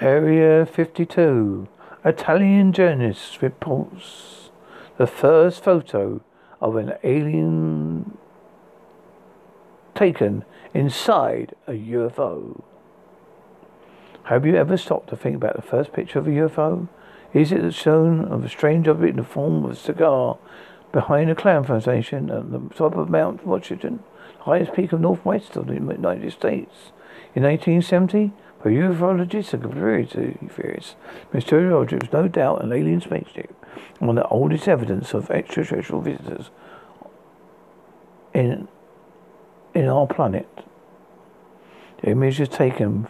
Area 52. Italian journalist reports the first photo of an alien taken inside a UFO. Have you ever stopped to think about the first picture of a UFO? Is it shown of a strange object in the form of a cigar behind a cloud formation at the top of Mount Washington, highest peak of northwest of the United States? In 1870, for ufologists and conspiracy theorists, mysterious object was no doubt an alien spaceship, one of the oldest evidence of extraterrestrial visitors in in our planet. The image is taken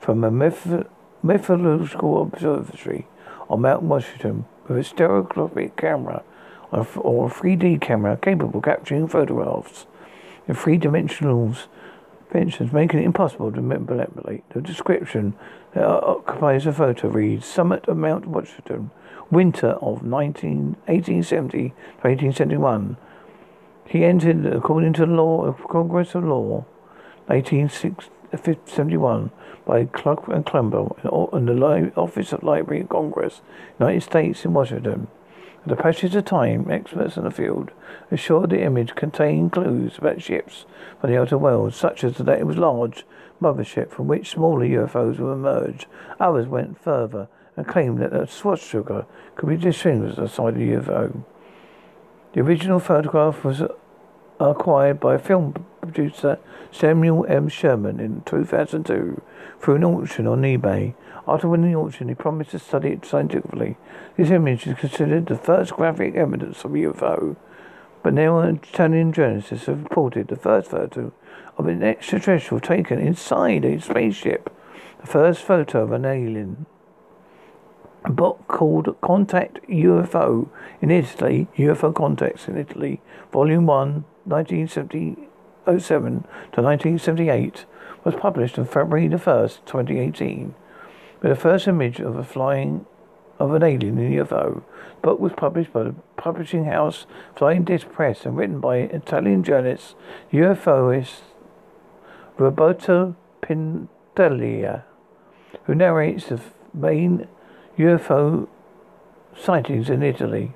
from a meteorological observatory on Mount Washington with a stereoscopic camera or a 3D camera capable of capturing photographs in three dimensionals dimensions, making it impossible to manipulate. The description that occupies the photo reads Summit of Mount Washington, winter of 19, 1870 to 1871. He entered, according to the law of Congress of Law, 1871, by Clark and Clember in the Office of Library of Congress, United States in Washington. The passage of time, experts in the field assured the image contained clues about ships from the outer world, such as that it was large mothership from which smaller UFOs would emerge. Others went further and claimed that a swastika could be distinguished as a side of the UFO. The original photograph was acquired by film producer Samuel M. Sherman in 2002 through an auction on eBay. After winning the auction, he promised to study it scientifically. This image is considered the first graphic evidence of UFO, but now Italian journalists have reported the first photo of an extraterrestrial taken inside a spaceship. The first photo of an alien a book called Contact UFO in Italy, UFO Contacts in Italy, Volume 1, 1907 to 1978, was published on February the 1st, 2018, with the first image of a flying of an alien in UFO. The book was published by the publishing house Flying Disc Press and written by Italian journalist UFOist Roberto Pintelia, who narrates the main UFO sightings in Italy.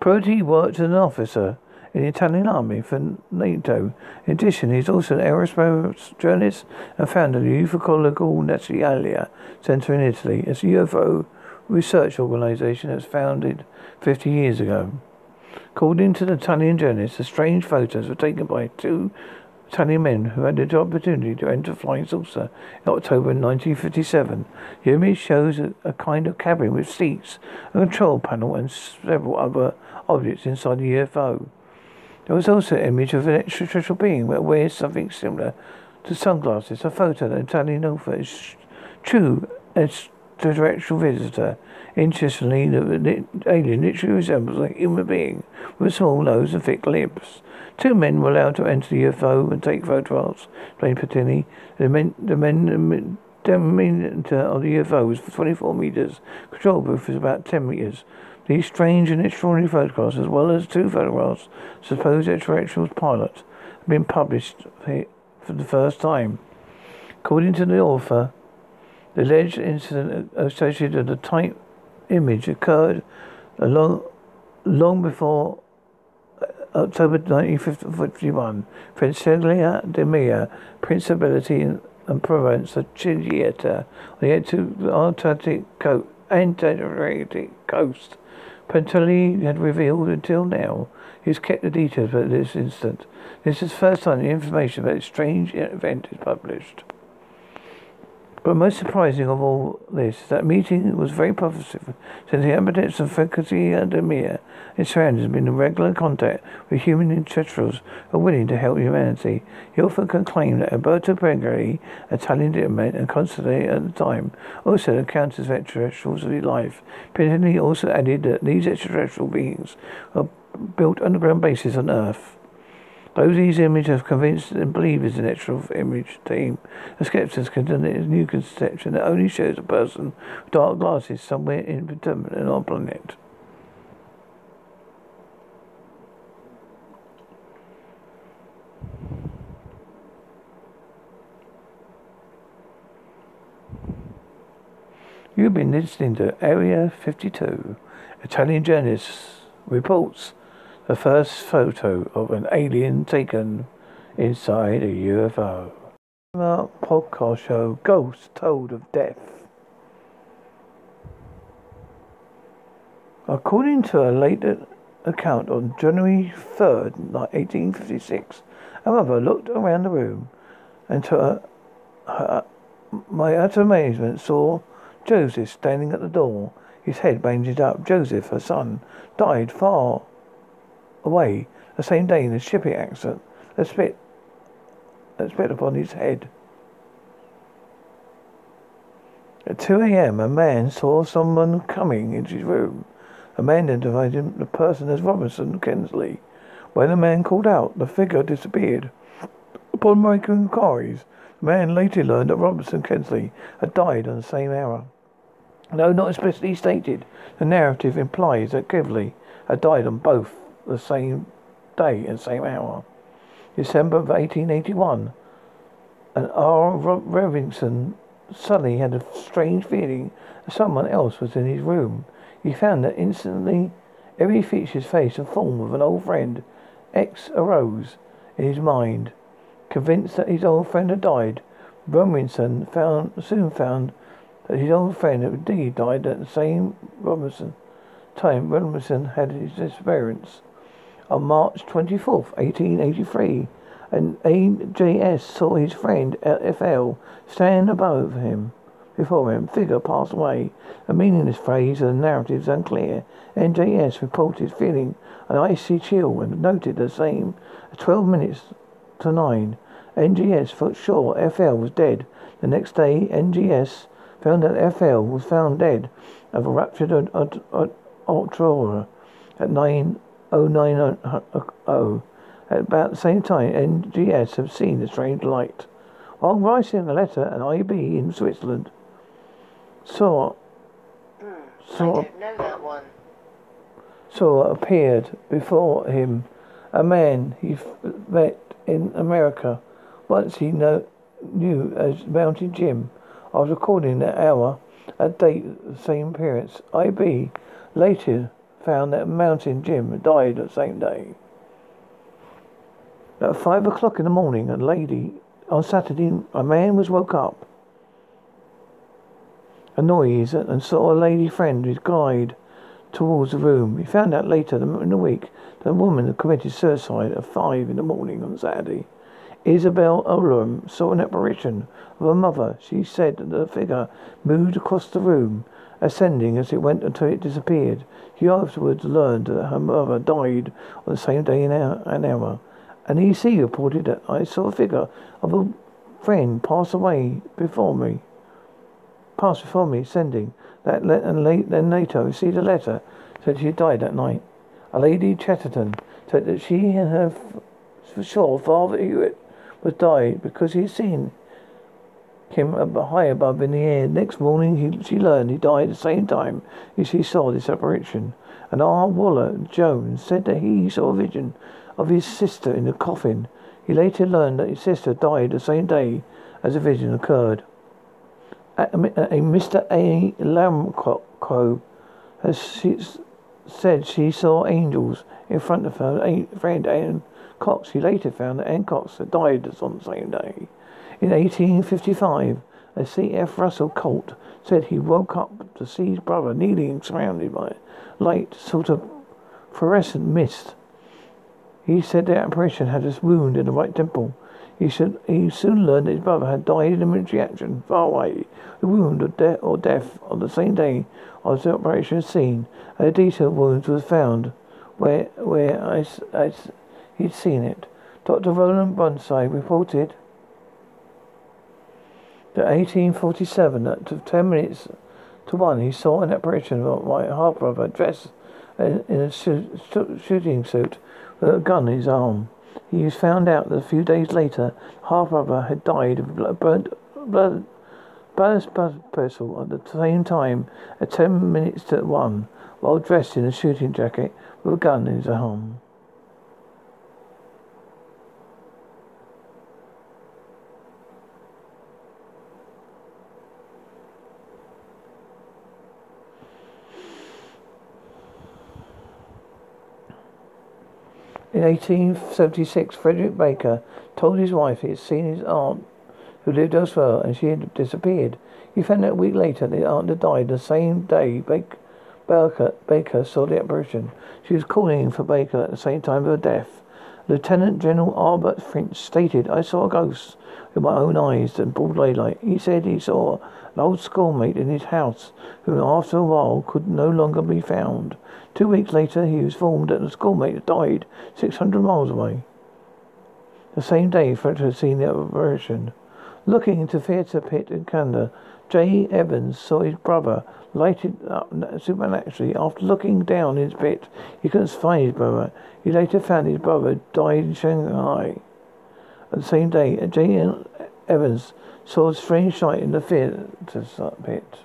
Proti worked as an officer in the Italian army for NATO. In addition, he is also an aerospace journalist and founder of the Ufological Nazionale Center in Italy. It's a UFO research organization that was founded 50 years ago. According to the Italian journalist, the strange photos were taken by two Italian men who had the opportunity to enter flying saucer in October 1957. The image shows a, a, kind of cabin with seats, a control panel, and several other objects inside the UFO. There was also an image of an extraterrestrial being that wears something similar to sunglasses. A photo that Italian author is true extraterrestrial visitor. Interestingly, the alien literally resembles a human being with a small nose and thick lips. Two men were allowed to enter the UFO and take photographs, explained Patini. The men, the men, the diameter of the UFO was 24 meters. Control booth was about 10 meters. These strange and extraordinary photographs, as well as two photographs supposed extraterrestrial pilots, have been published for the first time. According to the author, the alleged incident associated with the type image occurred long, long before uh, October 1951. Franciglia de Mia, Principality and Provence of Chigieta, on the Antarctic Antarctic coast. Penteli had revealed until now he has kept the details of this incident. This is the first time the information about this strange event is published. But most surprising of all this, that meeting was very positive, since the inhabitants of Frecasia de Mir and surroundings have been in regular contact with human extraterrestrials who are willing to help humanity. He often can claim that Alberto Bregari, Italian diplomat and consulate at the time, also encounters extraterrestrials of his life. Pinelli also added that these extraterrestrial beings are built underground bases on Earth. Those these images have convinced and believers in extra image team. The skeptics condemn it as new conception that only shows a person with dark glasses somewhere in on our planet. You've been listening to Area 52. Italian journalist reports the first photo of an alien taken inside a UFO. Podcast show Ghosts Told of Death. According to a later account on January 3rd, 1856, a mother looked around the room and to her, her, my utter amazement saw Joseph standing at the door, his head bandaged up. Joseph, her son, died far away the same day in a shipping accident that spit, that spit upon his head. At 2 a.m., a man saw someone coming into his room. A man identified the person as Robinson Kingsley. When the man called out, the figure disappeared. Upon making inquiries, the man later learned that Robinson Kingsley had died on the same hour. Though not explicitly stated, the narrative implies that Kingsley had died on both the same day and same hour. December of 1881, and R. Robinson suddenly had a strange feeling that someone else was in his room. He found that instantly every feature, face, and form of an old friend X arose in his mind. Convinced that his old friend had died, Robinson found, soon found that his old friend had indeed died at the same Robinson time Robinson had his disappearance. On March 24th, 1883, and AJS saw his friend FL stand above him. Before him, figure passed away. The meaning of this phrase and the narrative is unclear. NJS reported feeling an icy chill and noted the same at 12 minutes to 9. NGS felt sure FL was dead. The next day, NGS found that FL was found dead of a ruptured ultra at 9.090. At about the same time, NGS have seen a strange light. While writing a letter, an IB in Switzerland saw mm, saw, I don't know that one. saw appeared before him a man he met in America. Once he know, knew as Mountain Jim. I was recording that hour, a date, the same appearance. IB later found that Mountain Jim died the same day. At five o'clock in the morning, a lady on Saturday, a man was woke up a noise and saw a lady friend his guide towards the room. He found out later in the week that a woman had committed suicide at five in the morning on Saturday. Isabel Olam saw an apparition of her mother. She said that the figure moved across the room, ascending as it went until it disappeared. She afterwards learned that her mother died on the same day and hour. An EC reported that I saw a figure of a friend pass away before me passed before me, sending that le- and late, then later received a letter said she died that night. A lady Chatterton said that she and her f- for sure father Hewitt was died because he had seen him high above in the air. Next morning, he, she learned he died at the same time as she saw this apparition. And R. Waller Jones said that he saw a vision of his sister in the coffin. He later learned that his sister died the same day as the vision occurred a, a Mr. A. Lamco has she said she saw angels in front of her friend Anne Cox. He later found that Anne Cox had died on the same day. In 1855, a C.F. Russell Colt said he woke up to see his brother kneeling surrounded by light, sort of fluorescent mist. He said the apparition had a wound in the right temple. He, should, he soon learned that his brother had died in a military action far away. The wound or, de- or death on the same day of the operation scene. A detailed wound was found where where I, I, he'd seen it. Dr. Roland Burnside reported that 1847 at 10 minutes to 1 he saw an apparition of my half brother dressed in a shooting suit with a gun in his arm. He was found out that a few days later, half brother had died of a burnt blood, vessel at the same time at ten minutes to one, while dressed in a shooting jacket with a gun in his arm. In 1876, Frederick Baker told his wife he had seen his aunt, who lived elsewhere, and she had disappeared. He found out a week later that the aunt had died the same day Baker, Baker saw the apparition. She was calling for Baker at the same time of her death. Lieutenant General Albert Finch stated, I saw a ghost with my own eyes in broad daylight. He said he saw an old schoolmate in his house who after a while could no longer be found. Two weeks later he was informed that the schoolmate had died six hundred miles away. The same day Frederick had seen the apparition. Looking into theatre pit in Canada, J. Evans saw his brother lighted up supernaturally. After looking down his pit, he couldn't find his brother. He later found his brother died in Shanghai. At the same day, J. Evans saw a strange sight in the theatre pit.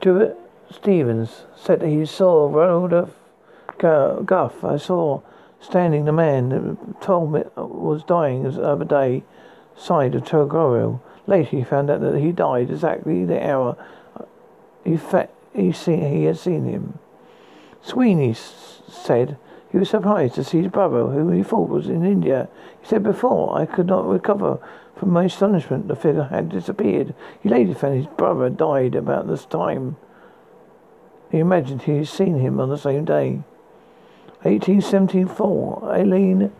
Stuart Stevens said that he saw Ronald Guff. I saw standing the man that told me was dying the other day side of Torgoro. Later he found out that he died exactly the hour he, he, see- he had seen him. Sweeney s- said he was surprised to see his brother, whom he thought was in India. He said before, I could not recover from my astonishment. The figure had disappeared. He later found his brother died about this time. He imagined he had seen him on the same day. 1874, Aileen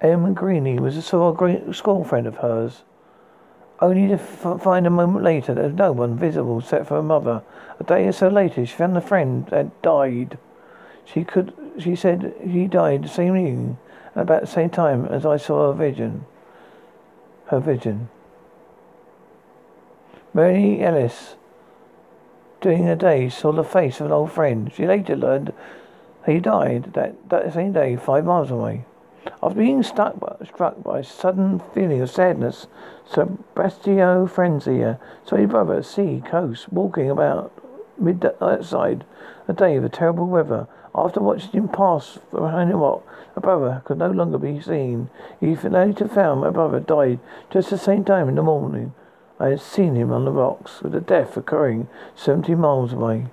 M. Greeny was a school friend of hers. Only to f- find a moment later there was no one visible except for her mother. A day or so later, she found the friend had died. She could. She said he died the same evening, about the same time as I saw her vision. Her vision. Mary Ellis, during the day, saw the face of an old friend. She later learned he died that, that same day, five miles away. After being struck by, struck by a sudden feeling of sadness, Sebastiano Frenzia saw his brother at sea coast walking about mid outside a day of terrible weather. After watching him pass behind a rock, my brother could no longer be seen. He later found my brother died just the same time in the morning. I had seen him on the rocks, with the death occurring seventy miles away.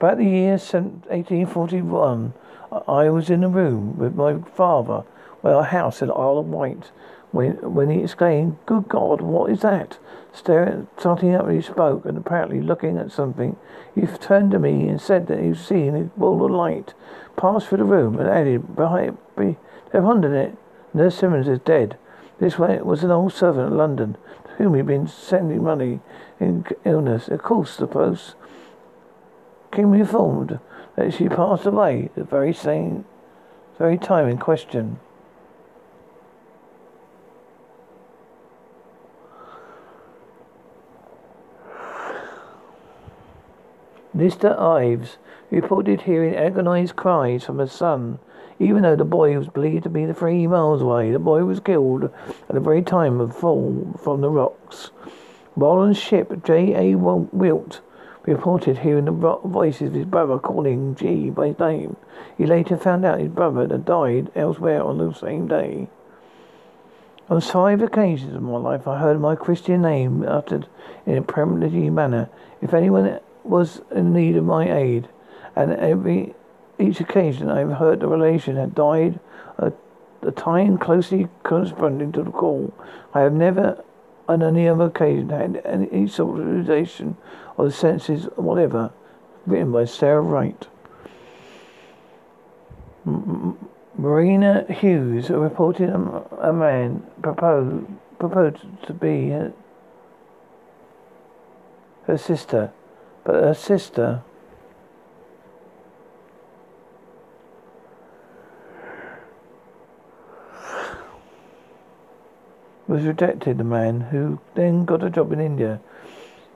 About the year 1841, I was in a room with my father, at our house in Isle of Wight, when, when he exclaimed, Good God, what is that? Staring, starting up he spoke and apparently looking at something, he turned to me and said that he was seeing a ball of light pass through the room and added, Behind, behind it, Nurse Simmons is dead. This way was an old servant at London, to whom he'd been sending money in illness. Of course, the post came informed that she passed away the very same very time in question. Mr. Ives reported hearing agonized cries from his son, even though the boy was believed to be three miles away. The boy was killed at the very time of fall from the rocks. On ship, J. A. Reported hearing the voices of his brother calling G by his name. He later found out his brother had died elsewhere on the same day. On five occasions of my life, I heard my Christian name uttered in a premonitive manner. If anyone was in need of my aid, and every each occasion I have heard the relation had died, a, a time closely corresponding to the call. I have never on any other occasion had any sort of realization of the senses whatever. Written by Sarah Wright. Marina Hughes reported a, a man proposed, proposed to be her, her sister, but her sister was rejected the man, who then got a job in India.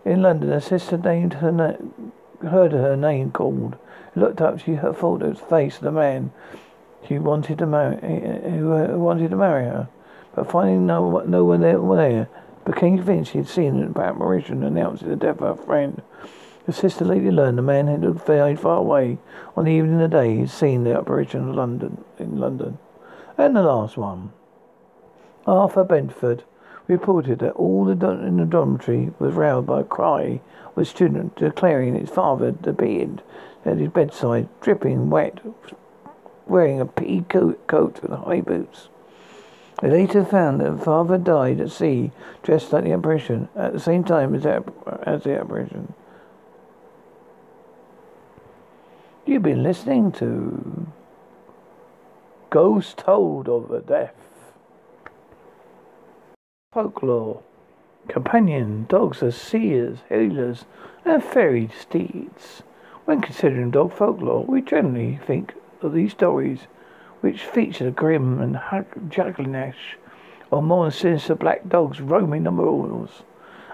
In London, a sister named her na- heard her name called. Looked up, she thought it was the face of the man she wanted to marry, eh, eh, uh, who wanted to marry her. But finding no, no one there, there, became convinced she had seen an apparition announcing the death of her friend. The sister later learned the man had died far away on the evening of the day he'd seen the apparition in London. In London, and the last one. Arthur Bedford reported that all the do- in the dormitory was roused by a cry of a student declaring his father had appeared at his bedside, dripping wet, wearing a pea coat, coat with high boots. They later found that the father died at sea, dressed like the apparition, at the same time as, the- as the apparition. You've been listening to Ghost Told of a Death. Folklore. Companion dogs are seers, healers, and fairy steeds. When considering dog folklore, we generally think of these stories which feature the grim and juggling or more sinister black dogs roaming the moors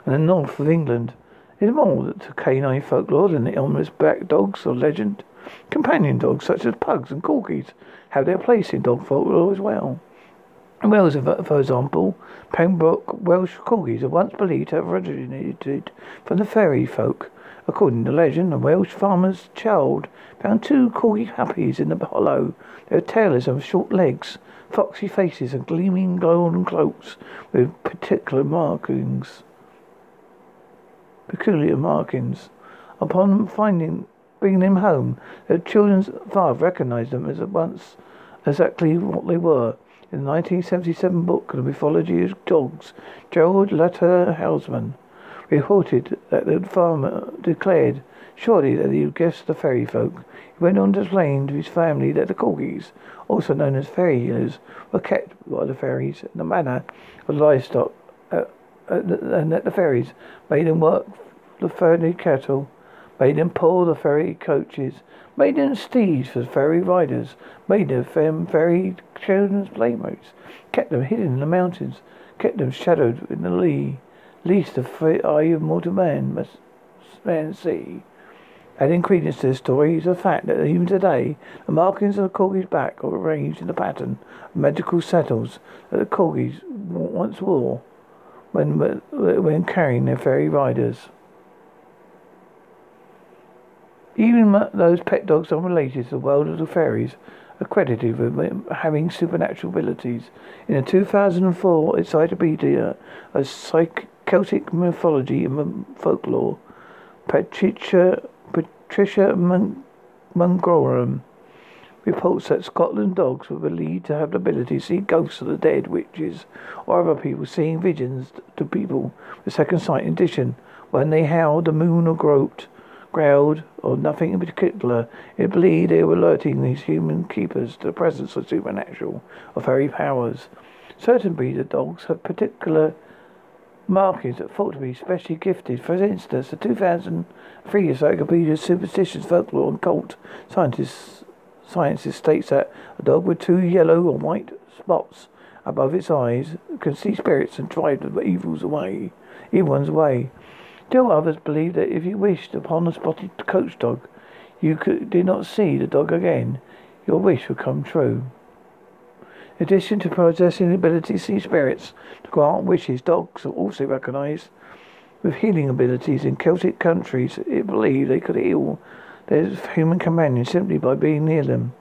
and the north of England. Is more to canine folklore than the ominous black dogs of legend. Companion dogs such as pugs and corgis have their place in dog folklore as well. Wales, for example, Pembroke Welsh corgis are once believed to have originated from the fairy folk. According to legend, a Welsh farmer's child found two corgi puppies in the hollow. They were tailless and short legs, foxy faces, and gleaming golden cloaks with particular markings peculiar markings. Upon finding bringing them home, the children's father recognized them as at once exactly what they were. In the 1977 book, The Mythology of Dogs, Gerald Luther Hausman reported that the farmer declared surely that he had guessed the fairy folk. He went on to explain to his family that the corgis, also known as fairy healers, were kept by the fairies in the manner of livestock, uh, uh, and that the fairies made them work the fairy cattle, made them pull the fairy coaches, made them steeds for fairy riders, made them um, fairy children's playmates, kept them hidden in the mountains, kept them shadowed in the lee, least the eye of mortal man must man see. Adding credence to the story is the fact that even today, the markings of the corgi's back are arranged in the pattern of magical saddles that the corgis once wore when, when carrying their fairy riders. Even those pet dogs unrelated to the world of the fairies are credited with having supernatural abilities. In a 2004 encyclopedia of psych- Celtic mythology and folklore, Patricia, Patricia Mungrorum reports that Scotland dogs were believed to have the ability to see ghosts of the dead, witches, or other people seeing visions to people with second sight. In addition, when they howled, the moon or groped, growled, or nothing in particular, it believed they were alerting these human keepers to the presence of supernatural or fairy powers. Certain breeds of dogs have particular markings that thought to be specially gifted. For instance, the 2003 Encyclopedia of Superstitions, Folklore and Cult Scientists, Sciences states that a dog with two yellow or white spots above its eyes can see spirits and drive the evils away, evil ones away. Still others believe that if you wished upon a spotted coach dog, you could, did not see the dog again, your wish would come true. In addition to possessing the ability to see spirits, to grant wishes, dogs are also recognized with healing abilities in Celtic countries. It believed they could heal their human companions simply by being near them.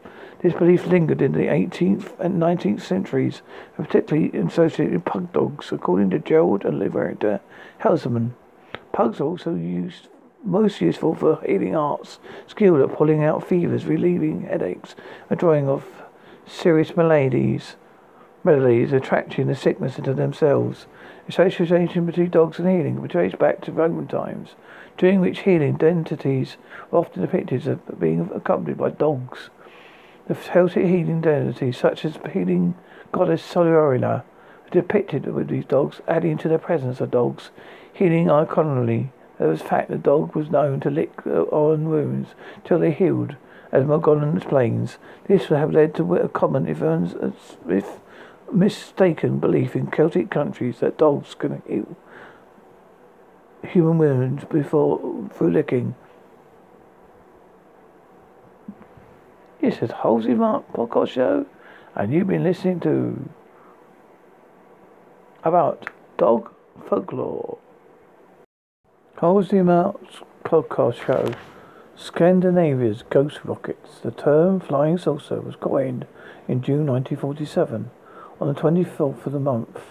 This belief lingered in the 18th and 19th centuries, particularly associated with pug dogs, according to Gerald and Loretta Hausman. Pugs are also used most useful for healing arts, skilled at pulling out fevers, relieving headaches, and drawing off serious maladies, maladies, attracting the sickness into themselves. Association between dogs and healing can be traced back to Roman times, during which healing entities were often depicted as being accompanied by dogs. The Celtic healing deities, such as healing goddess Solurina, are depicted with these dogs, adding to the presence of dogs healing iconically. There was fact the dog was known to lick on wounds till they healed, as Monaghan explains. This would have led to a common, if, if mistaken, belief in Celtic countries that dogs can heal human wounds before through licking. This is Halsey Mark podcast show, and you've been listening to about dog folklore. Holds the Amounts podcast show. Scandinavia's ghost rockets. The term flying saucer was coined in June 1947 on the 24th of the month.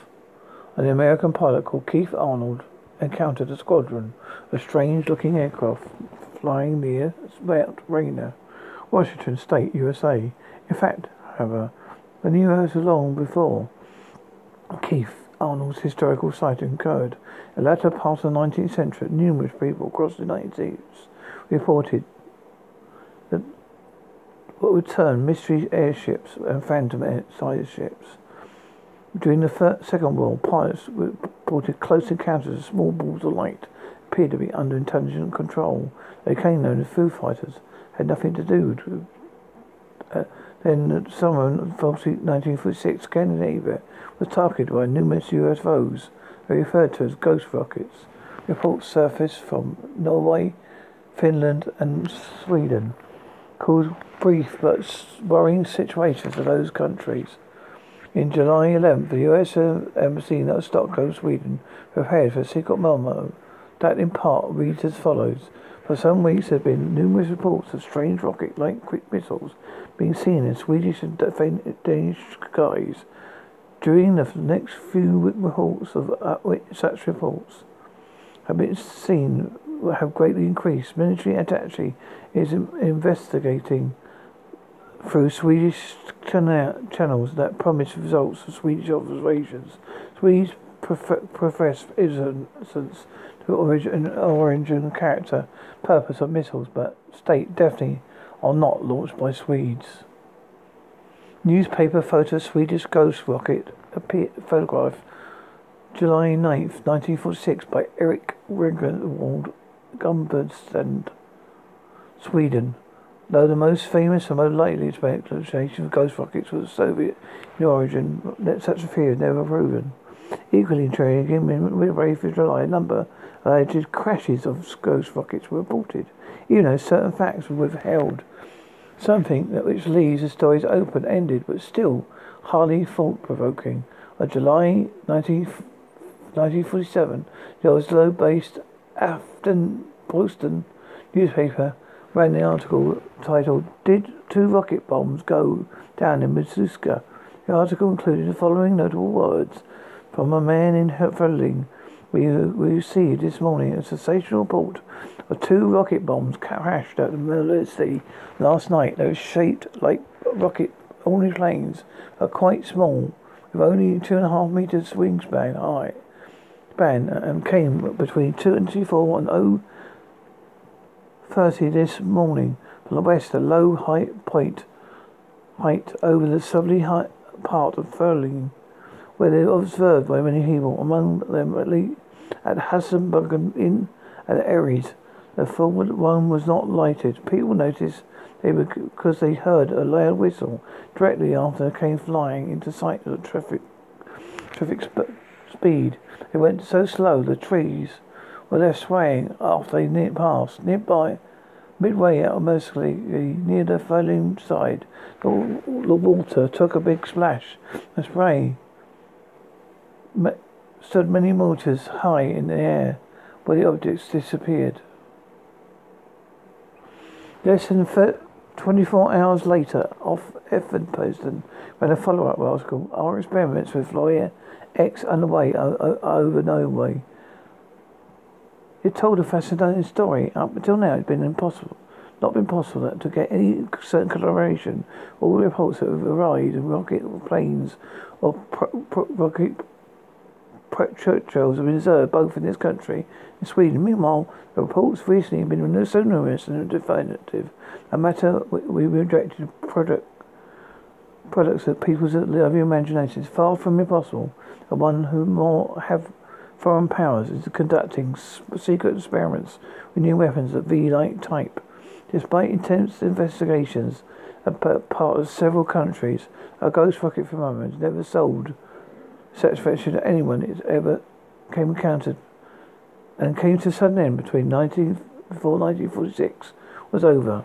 An American pilot called Keith Arnold encountered a squadron of strange-looking aircraft flying near Mount Rainier, Washington State, USA. In fact, however, the news was long before Keith Arnold's historical sighting occurred. In the latter part of the 19th century, numerous people across the United States reported that what would turn mystery airships and phantom sized ships. During the first, Second World, pilots reported close encounters of small balls of light appeared to be under intelligent control. They became known as Foo Fighters. Had nothing to do with. Uh, then, the summer of 1946, Scandinavia was targeted by numerous UFOs. Referred to as ghost rockets. Reports surfaced from Norway, Finland, and Sweden, caused brief but worrying situations in those countries. In July 11th, the US Embassy in Stockholm, Sweden, prepared for a secret memo that in part reads as follows. For some weeks there have been numerous reports of strange rocket-like quick missiles being seen in Swedish and Danish skies. During the next few reports of such reports have been seen have greatly increased. Military attache is investigating through Swedish channels that promise results of Swedish observations. Swedes profess innocence to origin, origin, character, purpose of missiles, but state definitely are not launched by Swedes. Newspaper photo Swedish ghost rocket appear, photograph July 9th, 1946 by Eric Regenwald Gumberdstand, Sweden. Though the most famous and most likely explanation of ghost rockets was Soviet in origin, such a theory is never proven. Equally intriguing, with very July, number alleged crashes of ghost rockets were reported, even though certain facts were withheld. Something that which leaves the stories open-ended, but still highly thought-provoking. On July 19, 1947, the Oslo-based Afton Boston newspaper ran the article titled Did Two Rocket Bombs Go Down in Misuska? The article included the following notable words from a man in Ferling. We, uh, we received this morning a sensational report of two rocket bombs crashed at the middle of the sea last night. They were shaped like rocket only planes, are quite small, with only two and a half meters wingspan high span and came between 2 and 24 and 0 30 this morning from the west, a low height point height over the southerly part of Furling, where they were observed by many people, among them at least at Hassenbergen Inn and Aries. The forward one was not lighted. People noticed they were because they heard a loud whistle directly after it came flying into sight the traffic traffic sp- speed. It went so slow the trees were left swaying after they passed. Nearby, midway out mercifully eh, near the falling side, the, the water took a big splash. The spray stood many meters high in the air, where the objects disappeared. Less than 24 hours later, off Effinposton, ran a follow-up article. Our experiments with Flyer X underway over Norway. It told a fascinating story. Up until now, it's been impossible, not been possible to get any certain collaboration. All reports have arrived in rocket planes or pro- pro- rocket have been observed both in this country and Sweden. Meanwhile, the reports recently have been so numerous and definitive. A matter we rejected product products that people's living imaginations far from impossible and one who more have foreign powers is conducting secret experiments with new weapons of V-like type. Despite intense investigations on part of several countries, a ghost rocket phenomenon has never sold satisfaction to anyone it ever came encountered and came to sudden end between 19, before 1946 was over.